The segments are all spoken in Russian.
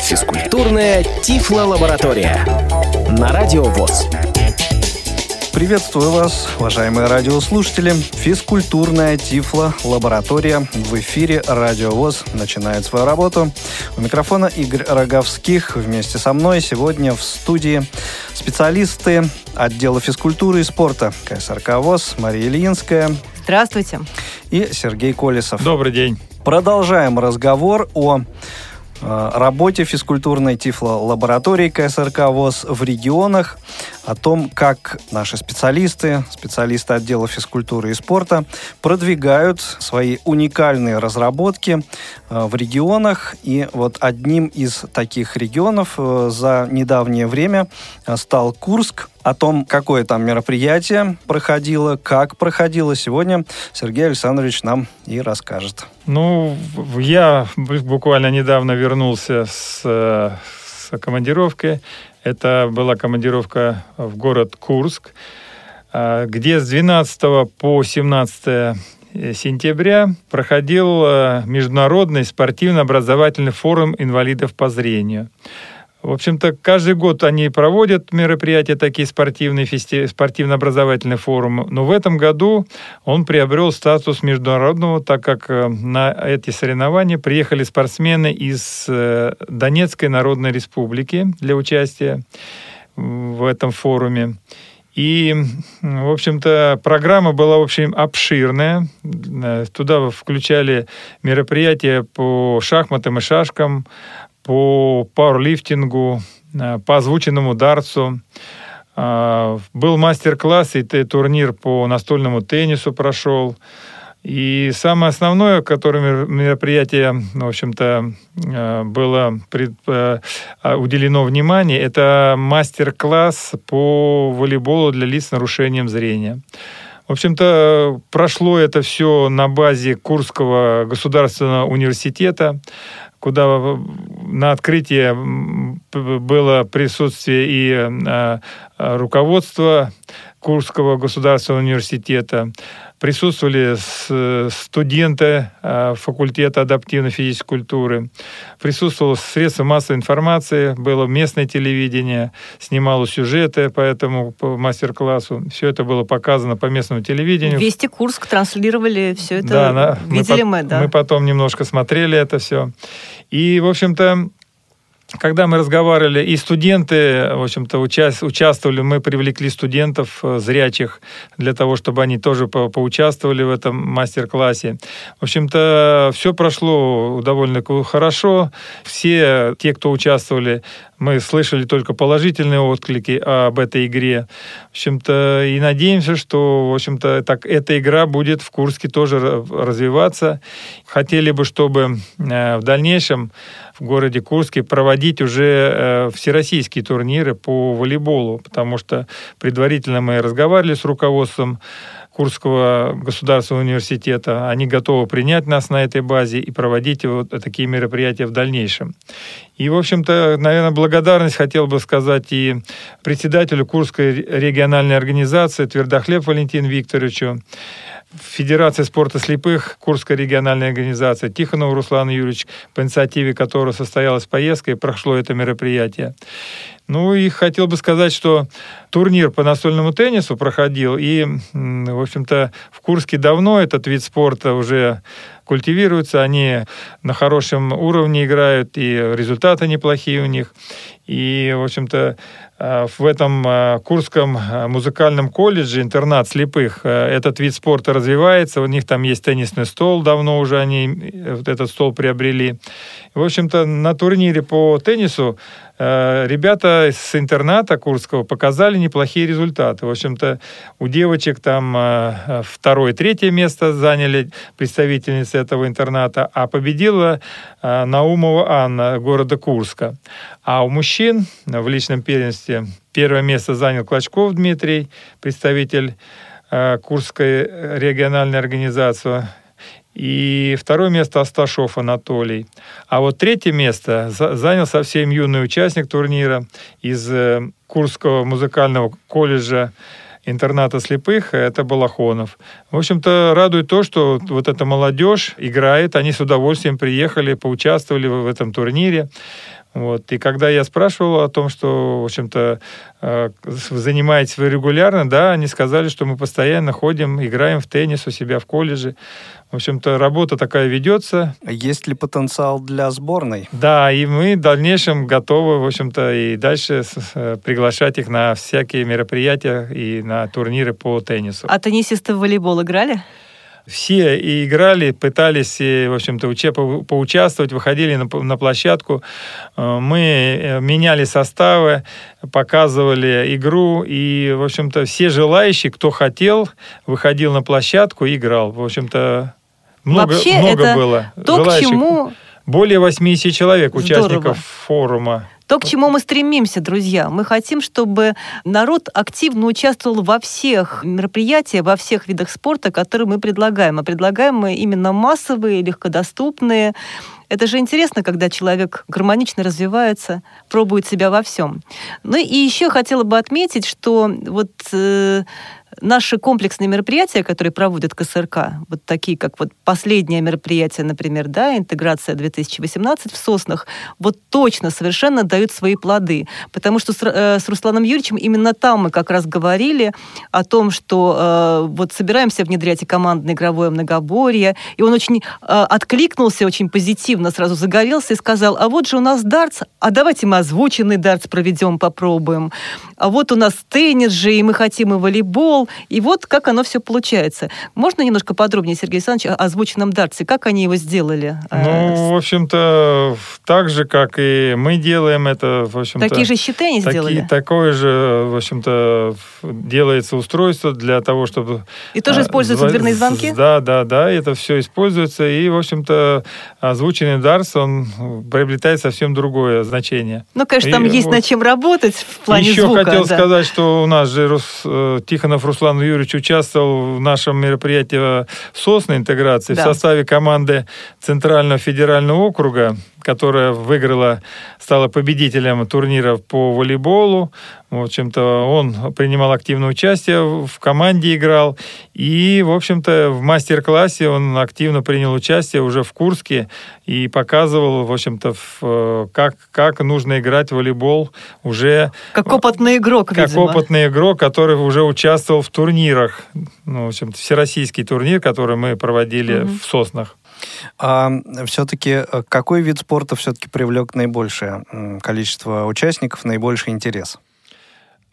Физкультурная Тифло-лаборатория на Радио ВОЗ. Приветствую вас, уважаемые радиослушатели. Физкультурная Тифло лаборатория в эфире Радио ВОЗ начинает свою работу. У микрофона Игорь Роговских. Вместе со мной сегодня в студии специалисты отдела физкультуры и спорта КСРК ВОЗ Мария Ильинская. Здравствуйте. И Сергей Колесов. Добрый день. Продолжаем разговор о Э, работе физкультурной тифло-лаборатории КСРК ВОЗ в регионах, о том, как наши специалисты, специалисты отдела физкультуры и спорта продвигают свои уникальные разработки э, в регионах. И вот одним из таких регионов э, за недавнее время стал Курск, о том, какое там мероприятие проходило, как проходило сегодня, Сергей Александрович нам и расскажет. Ну, я буквально недавно вернулся с, с командировки. Это была командировка в город Курск, а, где с 12 по 17 сентября проходил а, международный спортивно-образовательный форум инвалидов по зрению. В общем-то, каждый год они проводят мероприятия, такие спортивные, фести... спортивно-образовательные форумы. Но в этом году он приобрел статус международного, так как э, на эти соревнования приехали спортсмены из э, Донецкой Народной Республики для участия в этом форуме. И, в общем-то, программа была, в общем, обширная. Э, туда включали мероприятия по шахматам и шашкам, по пауэрлифтингу, э, по озвученному дартсу. Э, был мастер-класс и турнир по настольному теннису прошел. И самое основное, которое мероприятие, в общем-то, э, было уделено внимание, это мастер-класс по волейболу для лиц с нарушением зрения. В общем-то, прошло это все на базе Курского государственного университета куда на открытии было присутствие и э, руководство Курского государственного университета, присутствовали студенты э, факультета адаптивной физической культуры, присутствовало средства массовой информации, было местное телевидение, снимало сюжеты по этому по мастер-классу. Все это было показано по местному телевидению. Вести Курск транслировали все это, да, видели мы, мы, да. Мы потом немножко смотрели это все. И, в общем-то, когда мы разговаривали, и студенты, в общем-то, участ, участвовали, мы привлекли студентов э, зрячих для того, чтобы они тоже по поучаствовали в этом мастер-классе. В общем-то, все прошло довольно хорошо. Все те, кто участвовали, мы слышали только положительные отклики об этой игре. В общем-то, и надеемся, что, в общем-то, так эта игра будет в Курске тоже развиваться. Хотели бы, чтобы э, в дальнейшем в городе Курске проводить уже э, всероссийские турниры по волейболу, потому что предварительно мы разговаривали с руководством Курского государственного университета. Они готовы принять нас на этой базе и проводить вот такие мероприятия в дальнейшем. И, в общем-то, наверное, благодарность хотел бы сказать и председателю Курской региональной организации Твердохлеб Валентину Викторовичу, Федерации спорта слепых, Курская региональная организация, Тихонову Руслану Юрьевич, по инициативе которого состоялась поездка и прошло это мероприятие. Ну и хотел бы сказать, что турнир по настольному теннису проходил, и, в общем-то, в Курске давно этот вид спорта уже культивируется, они на хорошем уровне играют, и результаты неплохие у них. И, в общем-то, э, в этом э, Курском э, музыкальном колледже, интернат слепых, этот вид спорта развивается. У них там есть теннисный стол, давно уже они вот этот стол приобрели. В общем-то, на турнире по теннису ребята с интерната Курского показали неплохие результаты. В общем-то, у девочек там второе, третье место заняли представительницы этого интерната, а победила Наумова Анна города Курска. А у мужчин в личном первенстве первое место занял Клочков Дмитрий, представитель э, Курской региональной организации. И второе место Асташов Анатолий. А вот третье место занял совсем юный участник турнира из э, Курского музыкального колледжа интерната слепых, это Балахонов. В общем-то, радует то, что вот эта молодежь играет, они с удовольствием приехали, поучаствовали в этом турнире. Вот. И когда я спрашивал о том, что, в общем-то, э, занимаетесь вы регулярно, да, они сказали, что мы постоянно ходим, играем в теннис у себя в колледже. В общем-то, работа такая ведется. Есть ли потенциал для сборной? Да, и мы в дальнейшем готовы, в общем-то, и дальше приглашать их на всякие мероприятия и на турниры по теннису. А теннисисты в волейбол играли? Все и играли, пытались, в общем-то, поучаствовать, выходили на, на площадку. Э, мы э, меняли составы, показывали игру, и, в общем-то, все желающие, кто хотел, выходил на площадку и играл. В общем-то, много, Вообще много это было то, желающих. К чему... Более 80 человек, Здорово. участников форума. То, к чему мы стремимся, друзья. Мы хотим, чтобы народ активно участвовал во всех мероприятиях, во всех видах спорта, которые мы предлагаем. А предлагаем мы именно массовые, легкодоступные. Это же интересно, когда человек гармонично развивается, пробует себя во всем. Ну и еще хотела бы отметить, что вот э, наши комплексные мероприятия, которые проводят КСРК, вот такие, как вот последнее мероприятие, например, да, интеграция 2018 в Соснах, вот точно совершенно дают свои плоды. Потому что с, э, с Русланом Юрьевичем именно там мы как раз говорили о том, что э, вот собираемся внедрять и командное игровое многоборье, и он очень э, откликнулся очень позитивно, сразу загорелся и сказал, а вот же у нас дартс, а давайте мы озвученный дартс проведем, попробуем. А вот у нас теннис же, и мы хотим и волейбол, и вот как оно все получается. Можно немножко подробнее, Сергей Александрович, о озвученном дартсе? Как они его сделали? Ну, в общем-то, так же, как и мы делаем это, в общем-то... Такие же щиты они такие, сделали? Такое же, в общем-то, делается устройство для того, чтобы... И тоже а, используются дверные звонки? Да, да, да, это все используется, и, в общем-то, озвученный дартс, он приобретает совсем другое значение. Ну, конечно, там и есть вот... над чем работать в плане Еще звука. Еще хотел да. сказать, что у нас же Рус, э, Тихонов Руслан Юрьевич участвовал в нашем мероприятии «Сосна интеграции» да. в составе команды Центрального федерального округа которая выиграла, стала победителем турнира по волейболу. В общем-то, он принимал активное участие, в команде играл. И, в общем-то, в мастер-классе он активно принял участие уже в Курске и показывал, в общем-то, как, как нужно играть в волейбол уже... Как опытный игрок, Как видимо. опытный игрок, который уже участвовал в турнирах. Ну, в общем-то, всероссийский турнир, который мы проводили угу. в Соснах. А все-таки э, какой вид спорта все-таки привлек наибольшее количество участников, наибольший интерес?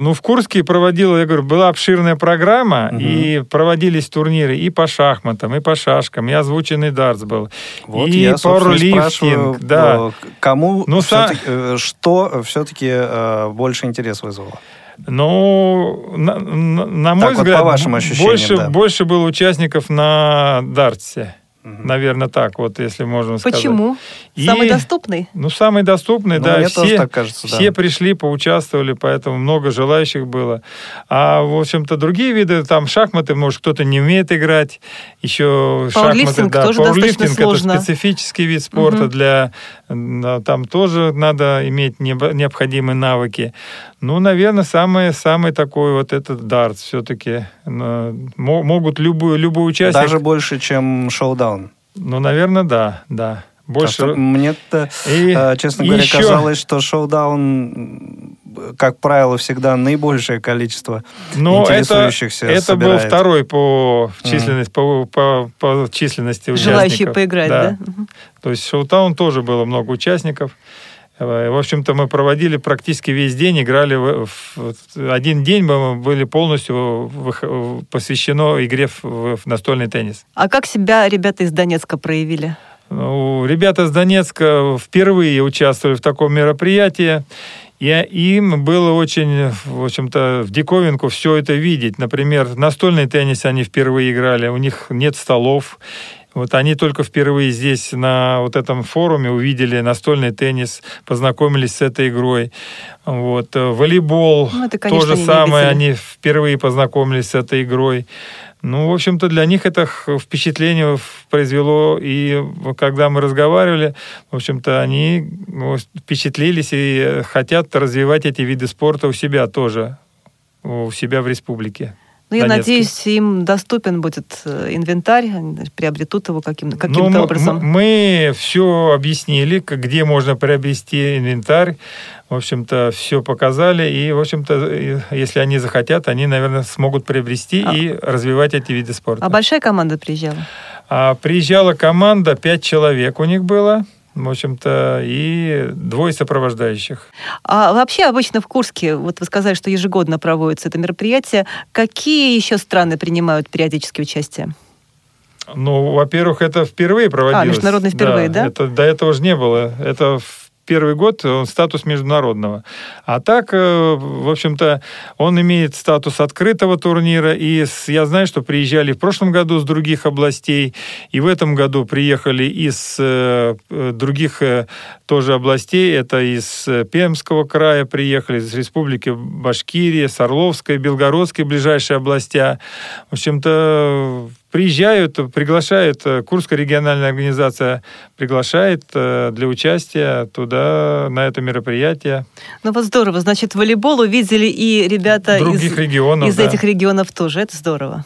Ну, в Курске проводила, я говорю, была обширная программа, угу. и проводились турниры и по шахматам, и по шашкам, и озвученный дартс был, вот и я, пауэрлифтинг, да. Э, кому, ну, все-таки, са... что все-таки э, больше интерес вызвало? Ну, на, на, на мой так, взгляд, вот по вашим ощущениям, больше, да. больше было участников на дартсе. Угу. Наверное, так вот, если можно сказать. Почему? И, самый доступный? Ну, самый доступный, ну, да. Мне все, тоже так кажется, все да. пришли, поучаствовали, поэтому много желающих было. А, в общем-то, другие виды, там шахматы, может, кто-то не умеет играть, еще шахматы, да. тоже Пауэрлифтинг это специфический вид спорта угу. для... Там тоже надо иметь необходимые навыки. Ну, наверное, самый, самый такой вот этот дарт все-таки. Могут любой, любой участник... Даже больше, чем шоу-даун? Ну, наверное, да, да. Больше... А Мне-то, и э, честно говоря, еще... казалось, что шоу-даун, как правило, всегда наибольшее количество Но интересующихся это, это был второй по численности, mm. по, по, по численности участников. Желающие поиграть, да? да? То есть шоу-даун тоже было много участников. Э, в общем-то, мы проводили практически весь день, играли в, в один день мы были полностью в, посвящено игре в, в настольный теннис. А как себя ребята из Донецка проявили? Ну, ребята из Донецка впервые участвовали в таком мероприятии. И им было очень, в общем-то, в диковинку все это видеть. Например, настольный теннис они впервые играли, у них нет столов, вот они только впервые здесь на вот этом форуме увидели настольный теннис, познакомились с этой игрой. Вот. Э, волейбол, ну, это, конечно, то же самое, они впервые познакомились с этой игрой. Ну, в общем-то, для них это впечатление произвело, и когда мы разговаривали, в общем-то, они ну, впечатлились и хотят развивать эти виды спорта у себя тоже, у себя в республике. Ну, я Донецке. надеюсь, им доступен будет э, инвентарь, приобретут его каким- каким-то Ну, мы- образом. м- Мы все объяснили, где можно приобрести инвентарь. В общем-то, все показали. И, в общем-то, если они захотят, они, наверное, смогут приобрести А- и развивать эти виды спорта. А большая команда приезжала? А приезжала команда, пять человек у них было. В общем-то, и двое сопровождающих. А вообще обычно в Курске, вот вы сказали, что ежегодно проводится это мероприятие, какие еще страны принимают периодически участие? Ну, во-первых, это впервые проводилось. А, международный впервые, да? Это, до этого же не было. Это в первый год он статус международного. А так, э, в общем-то, он имеет статус открытого турнира. И я знаю, что приезжали в прошлом году с других областей, и в этом году приехали из э, э, других э, тоже областей. Это из э, Пермского края приехали, из Республики Башкирия, с Белгородской ближайшие областя. В общем-то, приезжают, приглашают, э, Курская региональная организация приглашает э, для участия туда, на это мероприятие Ну вот здорово, значит, волейбол увидели и ребята других из, регионов. из да. этих регионов тоже, это здорово.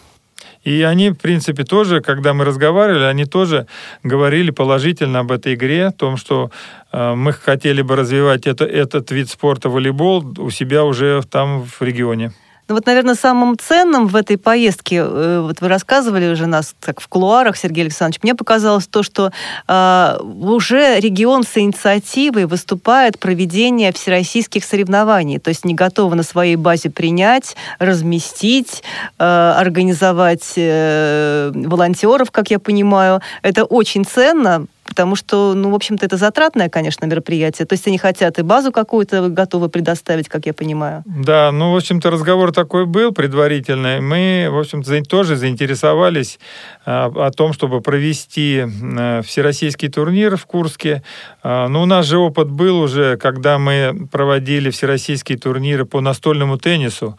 И они, в принципе, тоже, когда мы разговаривали, они тоже говорили положительно об этой игре, о том, что э, мы хотели бы развивать это, этот вид спорта, волейбол, у себя уже там в регионе. Ну вот, наверное, самым ценным в этой поездке, э, вот вы рассказывали уже нас так в кулуарах, Сергей Александрович, мне показалось то, что э, уже регион с инициативой выступает проведение всероссийских соревнований, то есть не готовы на своей базе принять, разместить, э, организовать э, волонтеров, как я понимаю. Это очень ценно, потому что, ну, в общем-то, это затратное, конечно, мероприятие. То есть они хотят и базу какую-то готовы предоставить, как я понимаю. Да, ну, в общем-то, разговор такой был предварительный. Мы, в общем-то, тоже заинтересовались а, о том, чтобы провести э, всероссийский турнир в Курске. А, но у нас же опыт был уже, когда мы проводили всероссийские турниры по настольному теннису.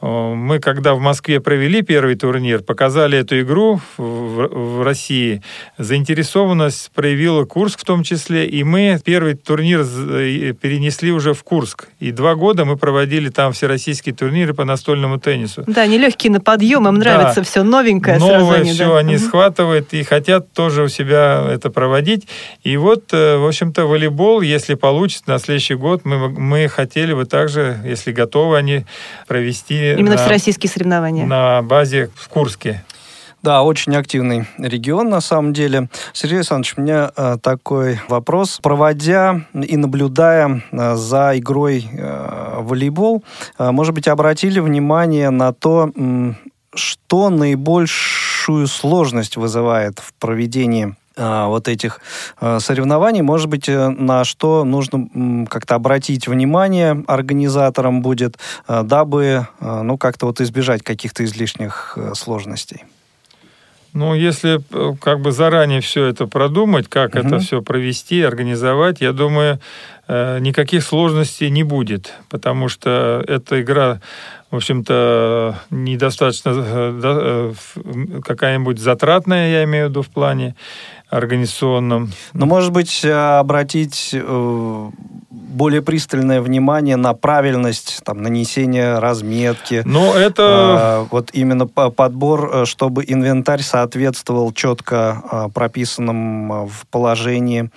О, Мы, когда в Москве провели первый турнир, показали эту игру в России, заинтересованность проявила Курск в том числе, и мы первый турнир з- перенесли уже в Курск. И два года мы проводили там всероссийские турниры по настольному теннису. Да, они легкие на подъем, им Да. нравится все новенькое Новое сразу. все да. они схватывают и хотят тоже у себя это проводить. И вот, э, в общем-то, волейбол, если получится, на следующий год мы, мы хотели бы также, если готовы они, провести Именно на, всероссийские соревнования. на базе в Курске. Да, очень активный регион на самом деле. Сергей Александрович, у меня э, такой вопрос. Проводя и наблюдая э, за игрой э, в волейбол, может быть, обратили внимание на то, что наибольшую сложность вызывает в проведении вот этих соревнований, может быть, на что нужно как-то обратить внимание организаторам будет, дабы, ну, как-то вот избежать каких-то излишних сложностей. Ну, если э, как бы заранее все это продумать, как Мгм. это все провести, организовать, я думаю, никаких сложностей не будет, потому что эта игра, в общем-то, недостаточно э, э, какая-нибудь затратная, я имею в виду в плане организационном. Но, может быть, э, обратить э, более пристальное внимание на правильность там, нанесения разметки. Но это... Вот именно по- подбор, э, чтобы инвентарь соответствовал четко прописанным в положении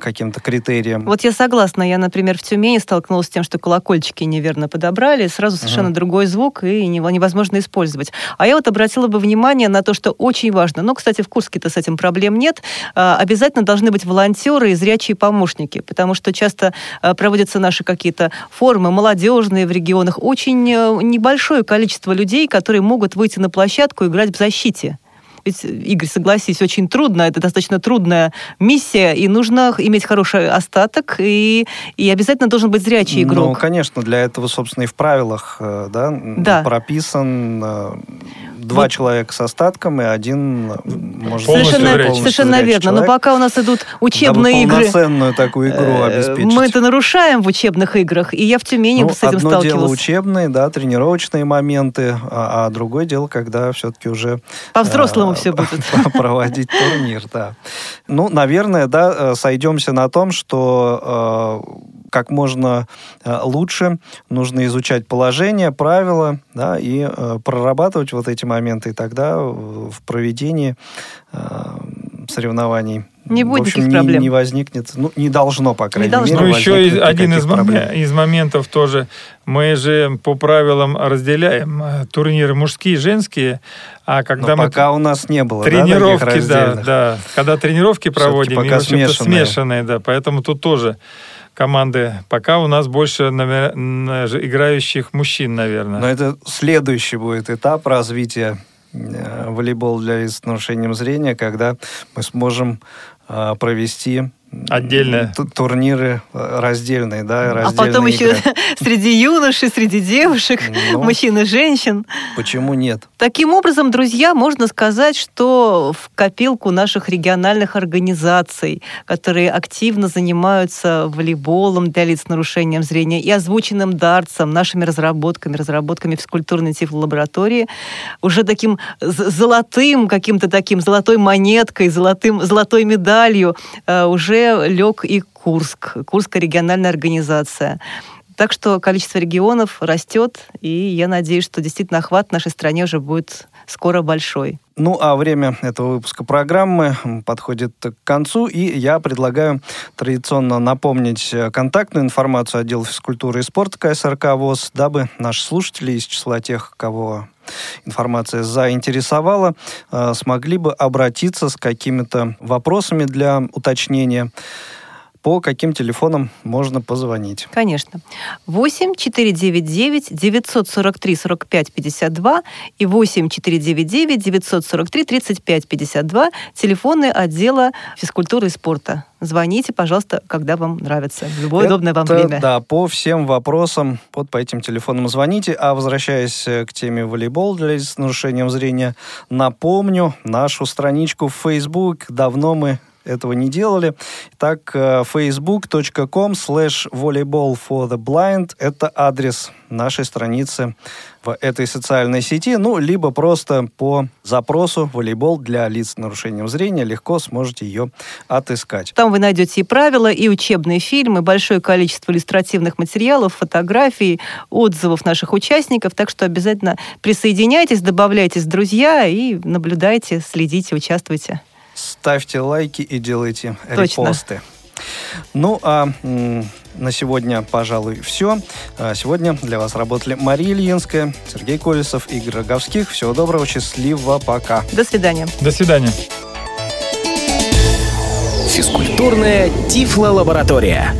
каким-то критериям. Вот я согласна. Я, например, в Тюмени столкнулась с тем, что колокольчики неверно подобрали, сразу совершенно Ага. другой звук, и невозможно использовать. А я вот обратила бы внимание на то, что очень важно. Ну, кстати, в Курске-то с этим проблем нет. А, Обязательно должны быть волонтеры и зрячие помощники, потому что часто а, проводятся наши какие-то форумы молодежные в регионах. Очень э, небольшое количество людей, которые могут выйти на площадку и играть в защите. Ведь, Игорь, согласись, очень трудно, это достаточно трудная миссия, и нужно иметь хороший остаток, и, и обязательно должен быть зрячий Ну, игрок. конечно, для этого, собственно, и в правилах э, да, Да. прописан э, два Вот. человека с остатком и один может Полностью Совершенно, полностью совершенно верно. Но человек, пока у нас идут учебные игры, полноценную такую игру э, обеспечить. мы это нарушаем в учебных играх, и я в Тюмени Ну, с этим одно дело сталкивалась. учебные, да, тренировочные моменты, а, а другое дело, когда все-таки уже По-взрослому э, все будет. проводить турнир, да. Ну, наверное, да, э, сойдемся на том, что как можно э, лучше нужно изучать положение, правила, да, и э, прорабатывать вот эти моменты, и тогда в проведении э, соревнований Не будет в общем, никаких не, проблем. не возникнет, ну, не должно, по крайней должно. мере, Ну, еще один из, проблем. из моментов тоже. Мы же по правилам разделяем турниры мужские и женские, а Но когда мы пока у нас не было да, тренировки, да, раздельных. да, когда тренировки проводим, и, пока в общем-то, смешанные. смешанные, да, поэтому тут тоже команды. Пока у нас больше навер- играющих мужчин, наверное. Но это следующий будет этап развития э, волейбола для лиц с нарушением зрения, когда мы сможем э, провести ту- турниры э, раздельные, да, А раздельные потом еще игры. среди юношей, среди девушек, Ну. мужчин и женщин. Почему нет? Таким образом, друзья, можно сказать, что в копилку наших региональных организаций, которые активно занимаются волейболом для лиц с нарушением зрения и озвученным дартсом, нашими разработками, разработками физкультурной тифлолаборатории, уже таким золотым, каким-то таким золотой монеткой, золотым, золотой медалью э, уже лег и Курск, Курская региональная организация. Так что количество регионов растет, и я надеюсь, что действительно охват в нашей стране уже будет скоро большой. Ну, а время этого выпуска программы подходит к концу, и я предлагаю традиционно напомнить контактную информацию отдела физкультуры и спорта КСРК ВОЗ, дабы наши слушатели из числа тех, кого информация заинтересовала, э, смогли бы обратиться с какими-то вопросами для уточнения. По каким телефонам можно позвонить? Конечно. 8 499 943 45 52 и 8 499 943 35 52 телефоны отдела физкультуры и спорта. Звоните, пожалуйста, когда вам нравится, в любое удобное вам Это, время. Да, по всем вопросам вот по этим телефонам звоните. А возвращаясь э, к теме волейбол для с нарушением зрения, напомню нашу страничку в Facebook. Давно мы этого не делали. Так, э, facebook.com slash volleyball for the blind – это адрес нашей страницы в этой социальной сети. Ну, либо просто по запросу «волейбол для лиц с нарушением зрения» легко сможете ее отыскать. Там вы найдете и правила, и учебные фильмы, большое количество иллюстративных материалов, фотографий, отзывов наших участников. Так что обязательно присоединяйтесь, добавляйтесь в друзья и наблюдайте, следите, участвуйте. Ставьте лайки и делайте Точно. репосты. Ну, а на сегодня, пожалуй, все. Сегодня для вас работали Мария Ильинская, Сергей Колесов, Игорь Роговских. Всего доброго, счастливо, пока. До свидания. До свидания. Физкультурная Тифло-лаборатория.